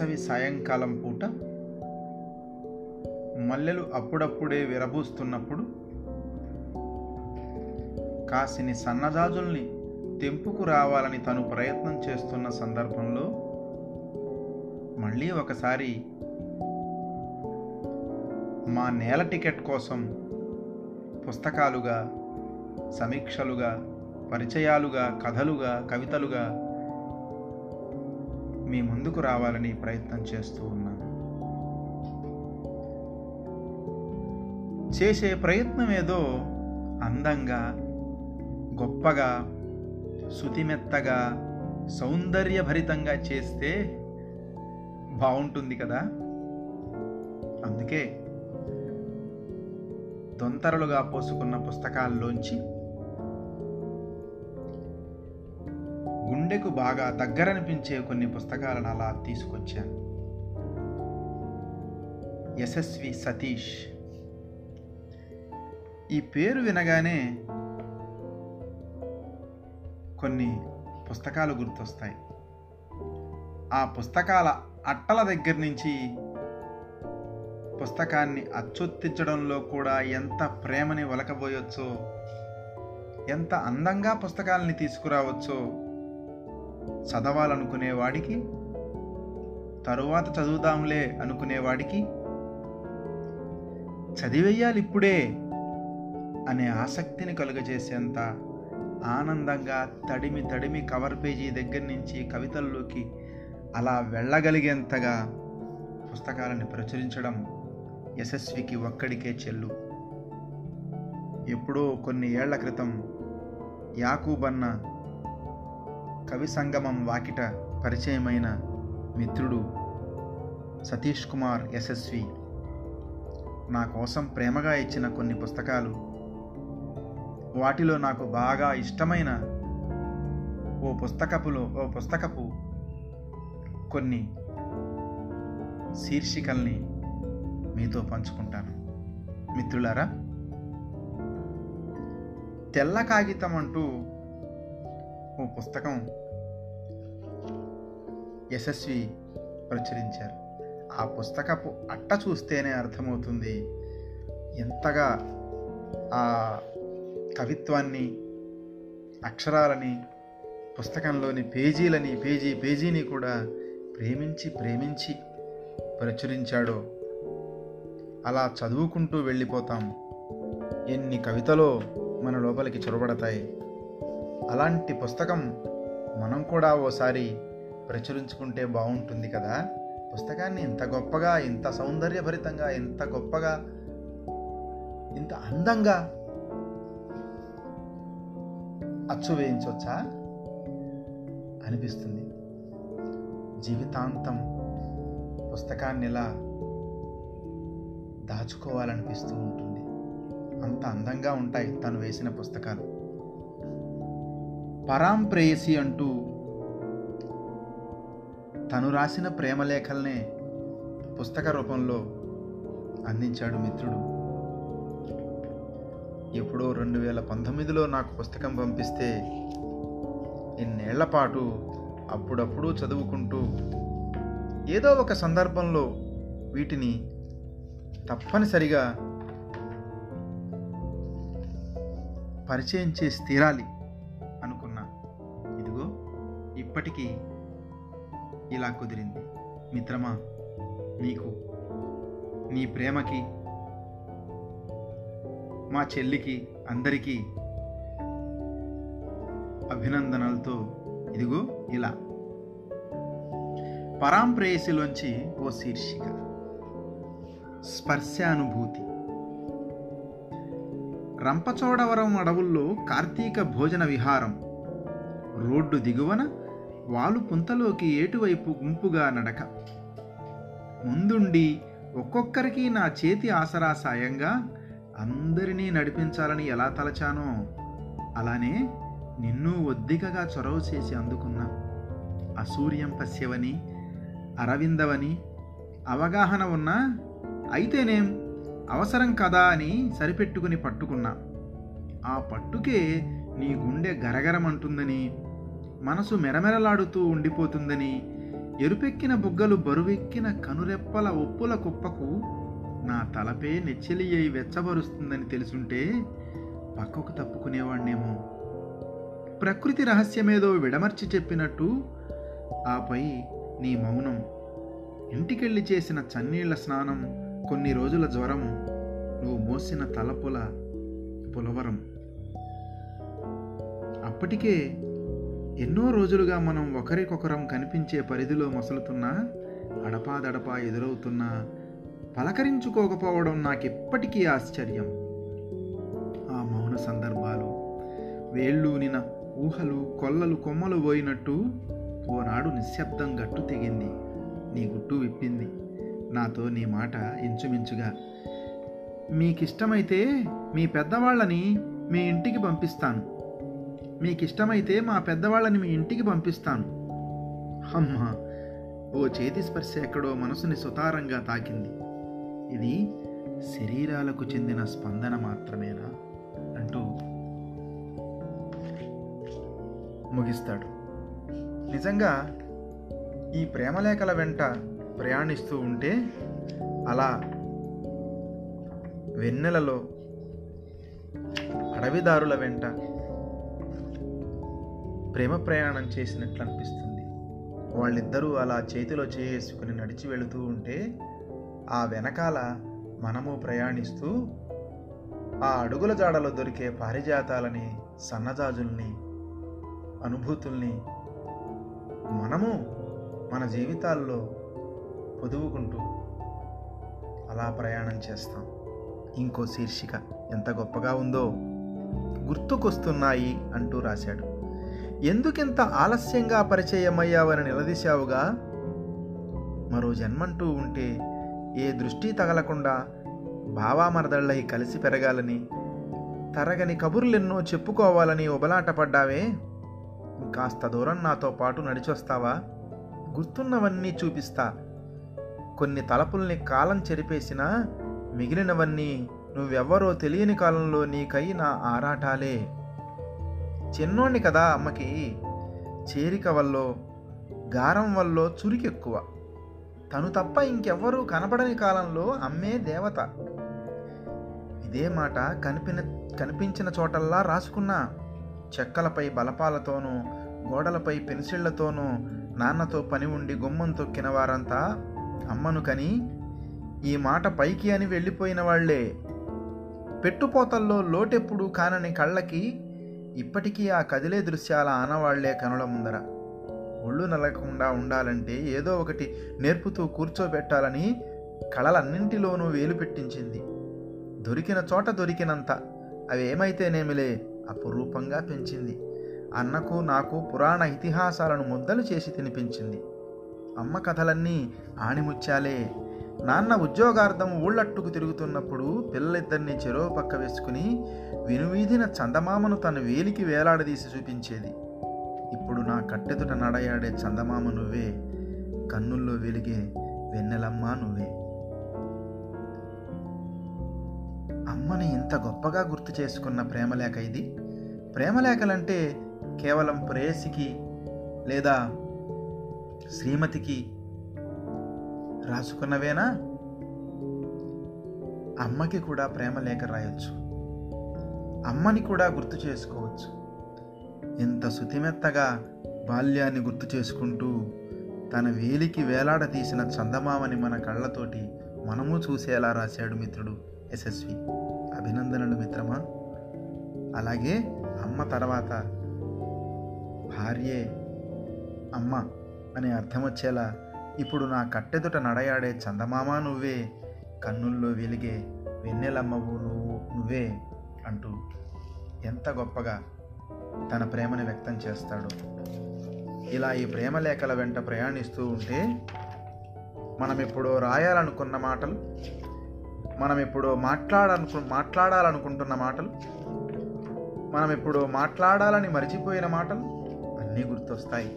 వేసవి సాయంకాలం పూట మల్లెలు అప్పుడప్పుడే విరబూస్తున్నప్పుడు కాసిని సన్నజాజుల్ని తెంపుకు రావాలని తను ప్రయత్నం చేస్తున్న సందర్భంలో మళ్ళీ ఒకసారి మా నేల టికెట్ కోసం పుస్తకాలుగా సమీక్షలుగా పరిచయాలుగా కథలుగా కవితలుగా మీ ముందుకు రావాలని ప్రయత్నం చేస్తూ ఉన్నాను. చేసే ప్రయత్నం ఏదో అందంగా గొప్పగా శుతిమెత్తగా సౌందర్యభరితంగా చేస్తే బాగుంటుంది కదా? అందుకే దొంతరలుగా పోసుకున్న పుస్తకాల్లోంచి గుండెకు బాగా దగ్గరనిపించే కొన్ని పుస్తకాలను అలా తీసుకొచ్చాను. యశస్వి సతీష్. ఈ పేరు వినగానే కొన్ని పుస్తకాలు గుర్తొస్తాయి. ఆ పుస్తకాల అట్టల దగ్గర నుంచి పుస్తకాన్ని అచ్చొత్తించడంలో కూడా ఎంత ప్రేమని ఒలకబోయొచ్చో ఎంత అందంగా పుస్తకాలని తీసుకురావచ్చో చదవాలనుకునేవాడికి తరువాత చదువుదాంలే అనుకునేవాడికి చదివేయాలి ఇప్పుడే అనే ఆసక్తిని కలుగజేసేంత ఆనందంగా తడిమి తడిమి కవర్ పేజీ దగ్గర నుంచి కవితల్లోకి అలా వెళ్ళగలిగేంతగా పుస్తకాలను ప్రచురించడం యశస్వికి ఒక్కడికే చెల్లు. ఎప్పుడో కొన్ని ఏళ్ళ క్రితం యాకూబన్న కవి సంగమం వాకిట పరిచయమైన మిత్రుడు సతీష్ కుమార్ యశస్వి. నా కోసం ప్రేమగా ఇచ్చిన కొన్ని పుస్తకాలు. వాటిలో నాకు బాగా ఇష్టమైన ఓ పుస్తకపులో ఓ పుస్తకపు కొన్ని శీర్షికల్ని మీతో పంచుకుంటాను. మిత్రులారా తెల్ల కాగితం అంటూ ఓ పుస్తకం యశస్వి ప్రచురించారు. ఆ పుస్తకపు అట్ట చూస్తేనే అర్థమవుతుంది ఎంతగా ఆ కవిత్వాన్ని అక్షరాలని పుస్తకంలోని పేజీలని పేజీ పేజీని కూడా ప్రేమించి ప్రేమించి ప్రచురించాడో అలా చదువుకుంటూ వెళ్ళిపోతాం. ఎన్ని కవితలో మన లోపలికి చొరబడతాయి. అలాంటి పుస్తకం మనం కూడా ఓసారి ప్రచురించుకుంటే బాగుంటుంది కదా? పుస్తకాన్ని ఇంత గొప్పగా ఇంత సౌందర్యభరితంగా ఇంత గొప్పగా ఇంత అందంగా అచ్చు వేయించవచ్చా అనిపిస్తుంది. జీవితాంతం పుస్తకాన్ని ఇలా దాచుకోవాలనిపిస్తూ ఉంటుంది. అంత అందంగా ఉంటాయి తను వేసిన పుస్తకాలు. పరాం ప్రేయసి అంటూ తను రాసిన ప్రేమలేఖల్నే పుస్తక రూపంలో అందించాడు మిత్రుడు. ఎప్పుడో రెండు వేల పంతొమ్మిదిలో నాకు పుస్తకం పంపిస్తే ఇన్నేళ్ళ పాటు అప్పుడప్పుడు చదువుకుంటూ ఏదో ఒక సందర్భంలో వీటిని తప్పనిసరిగా పరిచయం చేసి తీరాలి అనుకున్నా. ఇదిగో ఇప్పటికీ ఇలా కుదిరింది. మిత్రమా నీకు నీ ప్రేమకి మా చెల్లికి అందరికీ అభినందనలతో ఇదిగో ఇలా. పరాంప్రేయసిలోంచి ఓ శీర్షిక. స్పర్శానుభూతి. రంపచోడవరం అడవుల్లో కార్తీక భోజన విహారం. రోడ్డు దిగువన వాలు పుంతలోకి ఏటువైపు గుంపుగా నడక. ముందుండి ఒక్కొక్కరికి నా చేతి ఆసరా సాయంగా అందరినీ నడిపించాలని ఎలా తలచానో అలానే నిన్ను ఒద్దికగా చొరవ చేసి అందుకున్నా అసూర్యం పశ్యవని అరవిందవని అవగాహన ఉన్నా అయితేనేం అవసరం కదా అని సరిపెట్టుకుని పట్టుకున్నా. ఆ పట్టుకే నీ గుండె గరగరమంటుందని మనసు మెరమెరలాడుతూ ఉండిపోతుందని ఎరుపెక్కిన బుగ్గలు బరువెక్కిన కనురెప్పల ఒప్పుల కుప్పకు నా తలపే నెచ్చెలి అయి వెచ్చబరుస్తుందని తెలుసుంటే పక్కకు తప్పుకునేవాణ్ణేమో. ప్రకృతి రహస్యమేదో విడమర్చి చెప్పినట్టు ఆపై నీ మౌనం ఇంటికెళ్ళి చేసిన చన్నీళ్ళ స్నానం కొన్ని రోజుల జ్వరం నువ్వు మోసిన తలపుల పులవరం. అప్పటికే ఎన్నో రోజులుగా మనం ఒకరికొకరం కనిపించే పరిధిలో మసలుతున్నా అడపాదడపా ఎదురవుతున్నా పలకరించుకోకపోవడం నాకెప్పటికీ ఆశ్చర్యం. ఆ మౌన సందర్భాలు వేళ్ళూనిన ఊహలు కొల్లలు కొమ్మలు పోయినట్టు ఓనాడు నిశ్శబ్దం గట్టు తెగింది. నీ గుట్టు విప్పింది. నాతో నీ మాట ఇంచుమించుగా మీకిష్టమైతే మీ పెద్దవాళ్ళని మీ ఇంటికి పంపిస్తాను. మీకిష్టమైతే మా పెద్దవాళ్ళని మీ ఇంటికి పంపిస్తాను. అమ్మా ఓ చేతి స్పర్శ ఎక్కడో మనసుని సుతారంగా తాకింది. ఇది శరీరాలకు చెందిన స్పందన మాత్రమేనా? అంటూ ముగిస్తాడు. నిజంగా ఈ ప్రేమలేఖల వెంట ప్రయాణిస్తూ ఉంటే అలా వెన్నెలలో అడవిదారుల వెంట ప్రేమ ప్రయాణం చేసినట్లు అనిపిస్తుంది. వాళ్ళిద్దరూ అలా చేతిలో చేసుకుని నడిచి వెళుతూ ఉంటే ఆ వెనకాల మనము ప్రయాణిస్తూ ఆ అడుగుల జాడలో దొరికే పారిజాతాలని సన్నజాజుల్ని అనుభూతుల్ని మనము మన జీవితాల్లో పొదువుకుంటూ అలా ప్రయాణం చేస్తాం. ఇంకో శీర్షిక ఎంత గొప్పగా ఉందో గుర్తుకొస్తున్నాయి అంటూ రాశాడు. ఎందుకింత ఆలస్యంగా పరిచయమయ్యావని నిలదీశావుగా? మరో జన్మంటూ ఉంటే ఏ దృష్టి తగలకుండా భావామరదళ్ళై కలిసి పెరగాలని తరగని కబుర్లెన్నో చెప్పుకోవాలని ఉబలాట పడ్డావే కాస్త దూరం నాతో పాటు నడిచొస్తావా? గుర్తున్నవన్నీ చూపిస్తా. కొన్ని తలపుల్ని కాలం చెరిపేసినా మిగిలినవన్నీ నువ్వెవ్వరో తెలియని కాలంలో నీకై నా ఆరాటాలే. చిన్నోడిని కదా అమ్మకి. చేరిక వల్లో గారం వల్లో చురికెక్కువ తను తప్ప ఇంకెవ్వరూ కనపడని కాలంలో అమ్మే దేవత. ఇదే మాట కనిపిన కనిపించిన చోటల్లా రాసుకున్నా. చెక్కలపై బలపాలతోనూ గోడలపై పెన్సిళ్ళతోనూ నాన్నతో పని ఉండి గుమ్మం తొక్కిన వారంతా అమ్మను కని ఈ మాట పైకి అని వెళ్ళిపోయిన వాళ్ళే. పెట్టుపోతల్లో లోటెప్పుడు కానని కళ్ళకి ఇప్పటికీ ఆ కదిలే దృశ్యాల ఆనవాళ్ళే కనుల ముందర. ఒళ్ళు నలగకుండా ఉండాలంటే ఏదో ఒకటి నేర్పుతూ కూర్చోబెట్టాలని కళలన్నింటిలోనూ వేలు పెట్టించింది. దొరికిన చోట దొరికినంత. అవి ఏమైతేనేమిలే అపురూపంగా పెంచింది. అన్నకు నాకు పురాణ ఇతిహాసాలను ముద్దలు చేసి తినిపించింది. అమ్మ కథలన్నీ ఆణిముత్యాలే. నాన్న ఉద్యోగార్థం ఊళ్ళట్టుకు తిరుగుతున్నప్పుడు పిల్లలిద్దరిని చెరో పక్క వేసుకుని వినువీధిన చందమామను తన వేలికి వేలాడదీసి చూపించేది. ఇప్పుడు నా కట్టెదుట నడయాడే చందమామ నువ్వే కన్నుల్లో వెలిగే వెన్నెలమ్మ నువ్వే. అమ్మని ఇంత గొప్పగా గుర్తు చేసుకున్న ప్రేమలేఖ ఇది. ప్రేమలేఖలంటే కేవలం ప్రేయసికి లేదా శ్రీమతికి రాసుకున్నవేనా? అమ్మకి కూడా ప్రేమ లేఖ రాయొచ్చు. అమ్మని కూడా గుర్తు చేసుకోవచ్చు. ఎంత శుతిమెత్తగా బాల్యాన్ని గుర్తు చేసుకుంటూ తన వేలికి వేలాడ తీసిన చందమామని మన కళ్ళతోటి మనము చూసేలా రాశాడు మిత్రుడు యశస్వి. అభినందనలు మిత్రమా? అలాగే అమ్మ తర్వాత భార్యే అమ్మ అనే అర్థం వచ్చేలా ఇప్పుడు నా కట్టెదుట నడయాడే చందమామ నువ్వే కన్నుల్లో వెలిగే వెన్నెలమ్మవు నువ్వు నువ్వే అంటూ ఎంత గొప్పగా తన ప్రేమని వ్యక్తం చేస్తాడు. ఇలా ఈ ప్రేమ లేఖల వెంట ప్రయాణిస్తూ ఉంటే మనం ఎప్పుడో రాయాలనుకున్న మాటలు మనం ఎప్పుడో మాట్లాడనుకు మాట్లాడాలనుకుంటున్న మాటలు మనం ఎప్పుడో మాట్లాడాలని మర్చిపోయిన మాటలు అన్నీ గుర్తొస్తాయి.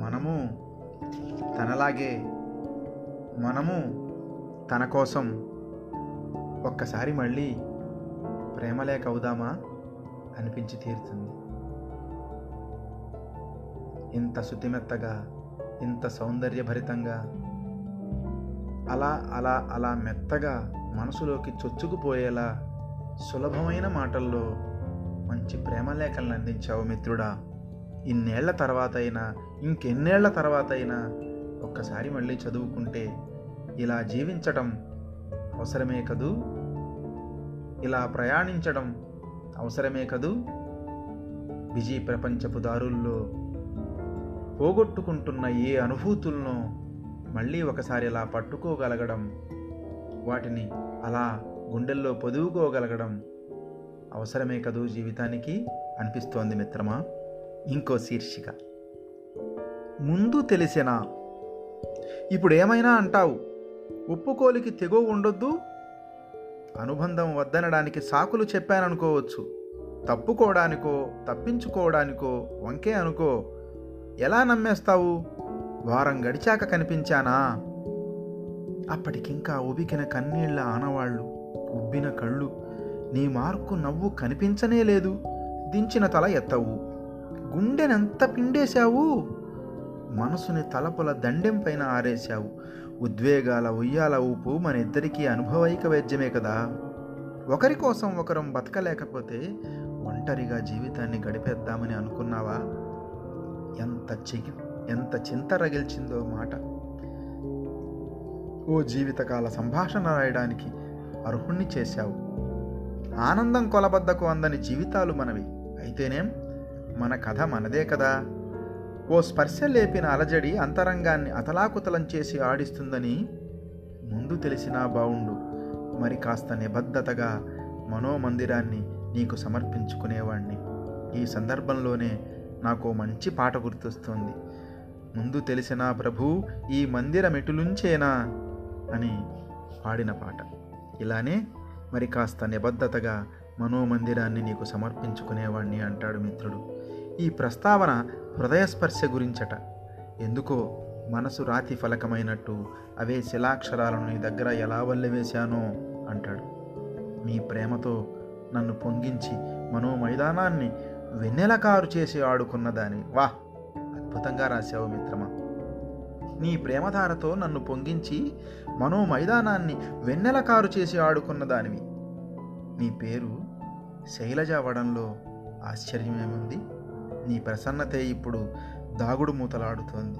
మనము తనలాగే మనము తన కోసం ఒక్కసారి మళ్ళీ ప్రేమలేక అవుదామా అనిపించి తీరుతుంది. ఇంత శుతిమెత్తగా ఇంత సౌందర్యభరితంగా అలా అలా అలా మెత్తగా మనసులోకి చొచ్చుకుపోయేలా సులభమైన మాటల్లో మంచి ప్రేమలేఖలను అందించావు మిత్రుడా. ఇన్నేళ్ళ తర్వాత అయినా ఇంకెన్నేళ్ళ తర్వాత అయినా ఒక్కసారి మళ్ళీ చదువుకుంటే ఇలా జీవించటం అవసరమే కదూ? ఇలా ప్రయాణించడం అవసరమే కదూ? బిజీ ప్రపంచపు దారుల్లో పోగొట్టుకుంటున్న ఏ అనుభూతులను మళ్ళీ ఒకసారి ఇలా పట్టుకోగలగడం వాటిని అలా గుండెల్లో పొదువుకోగలగడం అవసరమే కదూ జీవితానికి? అనిపిస్తోంది మిత్రమా? ఇంకో శీర్షిక. ముందు తెలిసినా ఇప్పుడు ఏమైనా అంటావు ఒప్పుకోలికి తెగువ ఉండొద్దు అనుబంధం వద్దనడానికి సాకులు చెప్పాననుకోవచ్చు తప్పుకోవడానికో తప్పించుకోవడానికో వంకే అనుకో ఎలా నమ్మేస్తావు? వారం గడిచాక కనిపించానా? అప్పటికింకా ఉబికిన కన్నీళ్ళ ఆనవాళ్ళు ఉబ్బిన కళ్ళు నీ మార్కు నవ్వు కనిపించనే లేదు దించిన తల ఎత్తవు. గుండెనెంత పిండేశావు? మనసుని తలపుల దండెం పైన ఆరేశావు. ఉద్వేగాల ఉయ్యాల ఊపు మన ఇద్దరికీ అనుభవైక వైద్యమే కదా. ఒకరి కోసం ఒకరం బతకలేకపోతే ఒంటరిగా జీవితాన్ని గడిపేద్దామని అనుకున్నావా? ఎంత చెగి ఎంత చింత రగిల్చిందో మాట. ఓ జీవితకాల సంభాషణ రాయడానికి అర్హుణ్ణి చేశావు. ఆనందం కొలబద్దకు అందని జీవితాలు మనవి. అయితేనేం? మన కథ మనదే కదా. ఓ స్పర్శ లేపిన అలజడి అంతరంగాన్ని అతలాకుతలం చేసి ఆడిస్తుందని ముందు తెలిసినా బావుండు. మరి కాస్త నిబద్ధతగా మనోమందిరాన్ని నీకు సమర్పించుకునేవాణ్ణి. ఈ సందర్భంలోనే నాకు మంచి పాట గుర్తొస్తుంది. ముందు తెలిసిన ప్రభు ఈ మందిరమెటులుంచేనా అని పాడిన పాట. ఇలానే మరి కాస్త నిబద్ధతగా మనోమందిరాన్ని నీకు సమర్పించుకునేవాణ్ణి అంటాడు మిత్రుడు. ఈ ప్రస్తావన హృదయస్పర్శ గురించట. ఎందుకో మనసు రాతి ఫలకమైనట్టు అవే శిలాక్షరాలను నీ దగ్గర ఎలా వల్లివేశానో అంటాడు. నీ ప్రేమతో నన్ను పొంగించి మనో మైదానాన్ని వెన్నెలకారు చేసి ఆడుకున్నదాని. వాహ్ అద్భుతంగా రాశావు మిత్రమా. నీ ప్రేమధారతో నన్ను పొంగించి మనో మైదానాన్ని వెన్నెలకారు చేసి ఆడుకున్న దానివి నీ పేరు శైలజ అవడంలో ఆశ్చర్యమేముంది? నీ ప్రసన్నతే ఇప్పుడు దాగుడు మూతలాడుతోంది.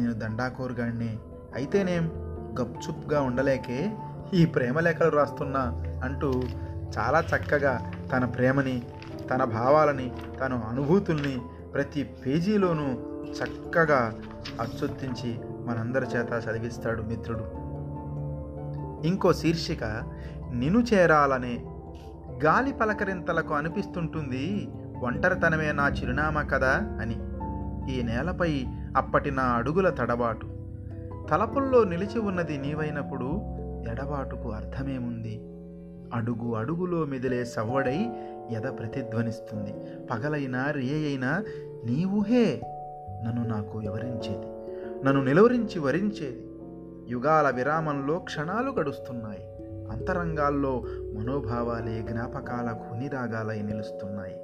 నేను దండాకోరుగాడిని. అయితేనేం గప్చుప్గా ఉండలేకే ఈ ప్రేమలేఖలు రాస్తున్నా అంటూ చాలా చక్కగా తన ప్రేమని తన భావాలని తన అనుభూతుల్ని ప్రతి పేజీలోనూ చక్కగా అచ్చుత్తించి మనందరి చేత చదివిస్తాడు మిత్రుడు. ఇంకో శీర్షిక నిను చేరాలనే గాలి పలకరింతలకు అనిపిస్తుంటుంది ఒంటరితనమే నా చిరునామా కదా అని. ఈ నేలపై అప్పటి నా అడుగుల తడబాటు. తలపుల్లో నిలిచి ఉన్నది నీవైనప్పుడు ఎడబాటుకు అర్థమేముంది? అడుగు అడుగులో మెదిలే సవ్వడై ఎద ప్రతిధ్వనిస్తుంది? పగలైనా రియ అయినా నీవుహే నన్ను నాకు వివరించేది. నన్ను నిలువరించి వరించేది. యుగాల విరామంలో క్షణాలు గడుస్తున్నాయి. అంతరంగాల్లో మనోభావాలే జ్ఞాపకాల ఖునిరాగాలై నిలుస్తున్నాయి.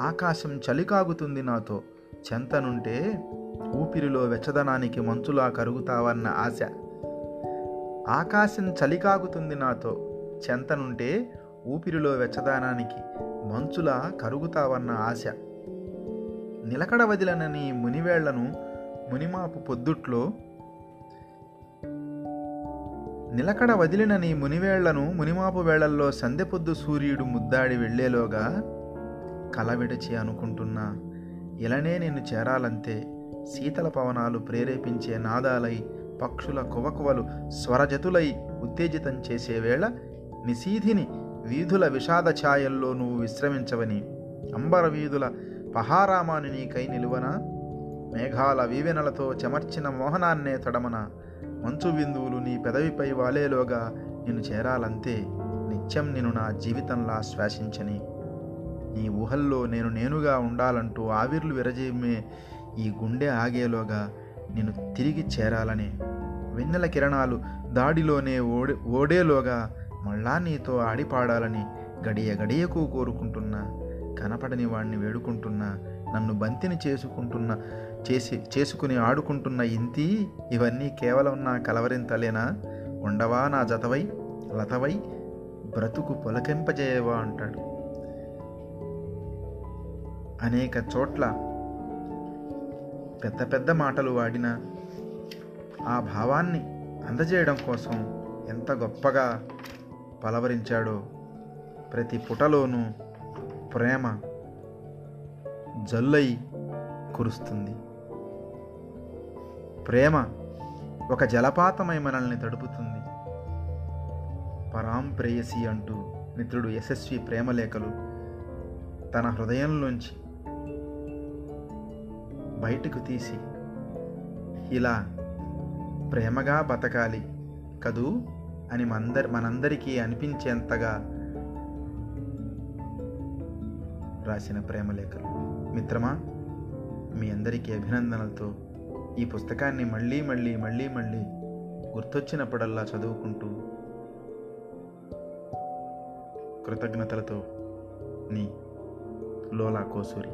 ఆకాశం చలికాగుతుంది నాతో. చెంతనుంటే ఊపిరిలో వెచ్చదనానికి మంచులా కరుగుతావన్న ఆశ. ఆకాశం చలికాగుతుంది నాతో. చెంతనుంటే ఊపిరిలో వెచ్చదనానికి మంచులా కరుగుతావన్న ఆశ. నిలకడ వదిలనని మునివేళ్ళను మునిమాపు పొద్దుట్లో నిలకడ వదిలిన నీ మునివేళ్ళను మునిమాపు వేళల్లో సందెపొద్దు సూర్యుడు ముద్దాడి వెళ్ళేలోగా కల విడిచి అనుకుంటున్నా ఇలానే నిన్ను చేరాలంతే శీతల పవనాలు ప్రేరేపించే నాదాలై పక్షుల కువకువలు స్వరజతులై ఉత్తేజితం చేసే వేళ నిశీధిని వీధుల విషాద ఛాయల్లో నువ్వు విశ్రమించవని. అంబర వీధుల పహారామాని నీకై నిలువనా? మేఘాల వీవెనలతో చెమర్చిన మోహనాన్నే తడమన? మంచు బిందువులు నీ పెదవిపై వాలేలోగా నిన్ను చేరాలంతే నిత్యం నేను నా జీవితంలా శ్వాసించని. నీ ఊహల్లో నేను నేనుగా ఉండాలంటూ ఆవిర్లు విరజేమే ఈ గుండె ఆగేలోగా నేను తిరిగి చేరాలని వెన్నెల కిరణాలు దాడిలోనే ఓడే ఓడేలోగా మళ్ళా నీతో ఆడిపాడాలని గడియ గడియకు కోరుకుంటున్నా కనపడని వాణ్ణి వేడుకుంటున్నా నన్ను బంతిని చేసుకుంటున్న చేసి చేసుకుని ఆడుకుంటున్న ఇంతి ఇవన్నీ కేవలం నా కలవరింతలేనా? ఉండవా నా జతవై లతవై బ్రతుకు పొలకింపజేయవా అంటాడు. అనేక చోట్ల పెద్ద పెద్ద మాటలు వాడిన ఆ భావాన్ని అందజేయడం కోసం ఎంత గొప్పగా పలవరించాడో ప్రతి పుటలోనూ ప్రేమ జల్లై కురుస్తుంది. ప్రేమ ఒక జలపాతమై మనల్ని తడుపుతుంది. పరాం ప్రేయసి అంటూ మిత్రుడు యశస్వి ప్రేమలేఖలు తన హృదయంలోంచి బయటకు తీసి. ఇలా ప్రేమగా బతకాలి కదూ అని మందరి మనందరికీ అనిపించేంతగా రాసిన ప్రేమలేఖలు మిత్రమా మీ అందరికీ అభినందనలతో ఈ పుస్తకాన్ని మళ్ళీ మళ్ళీ మళ్ళీ మళ్ళీ గుర్తొచ్చినప్పుడల్లా చదువుకుంటూ కృతజ్ఞతలతో నీ లోలా కోసూరి.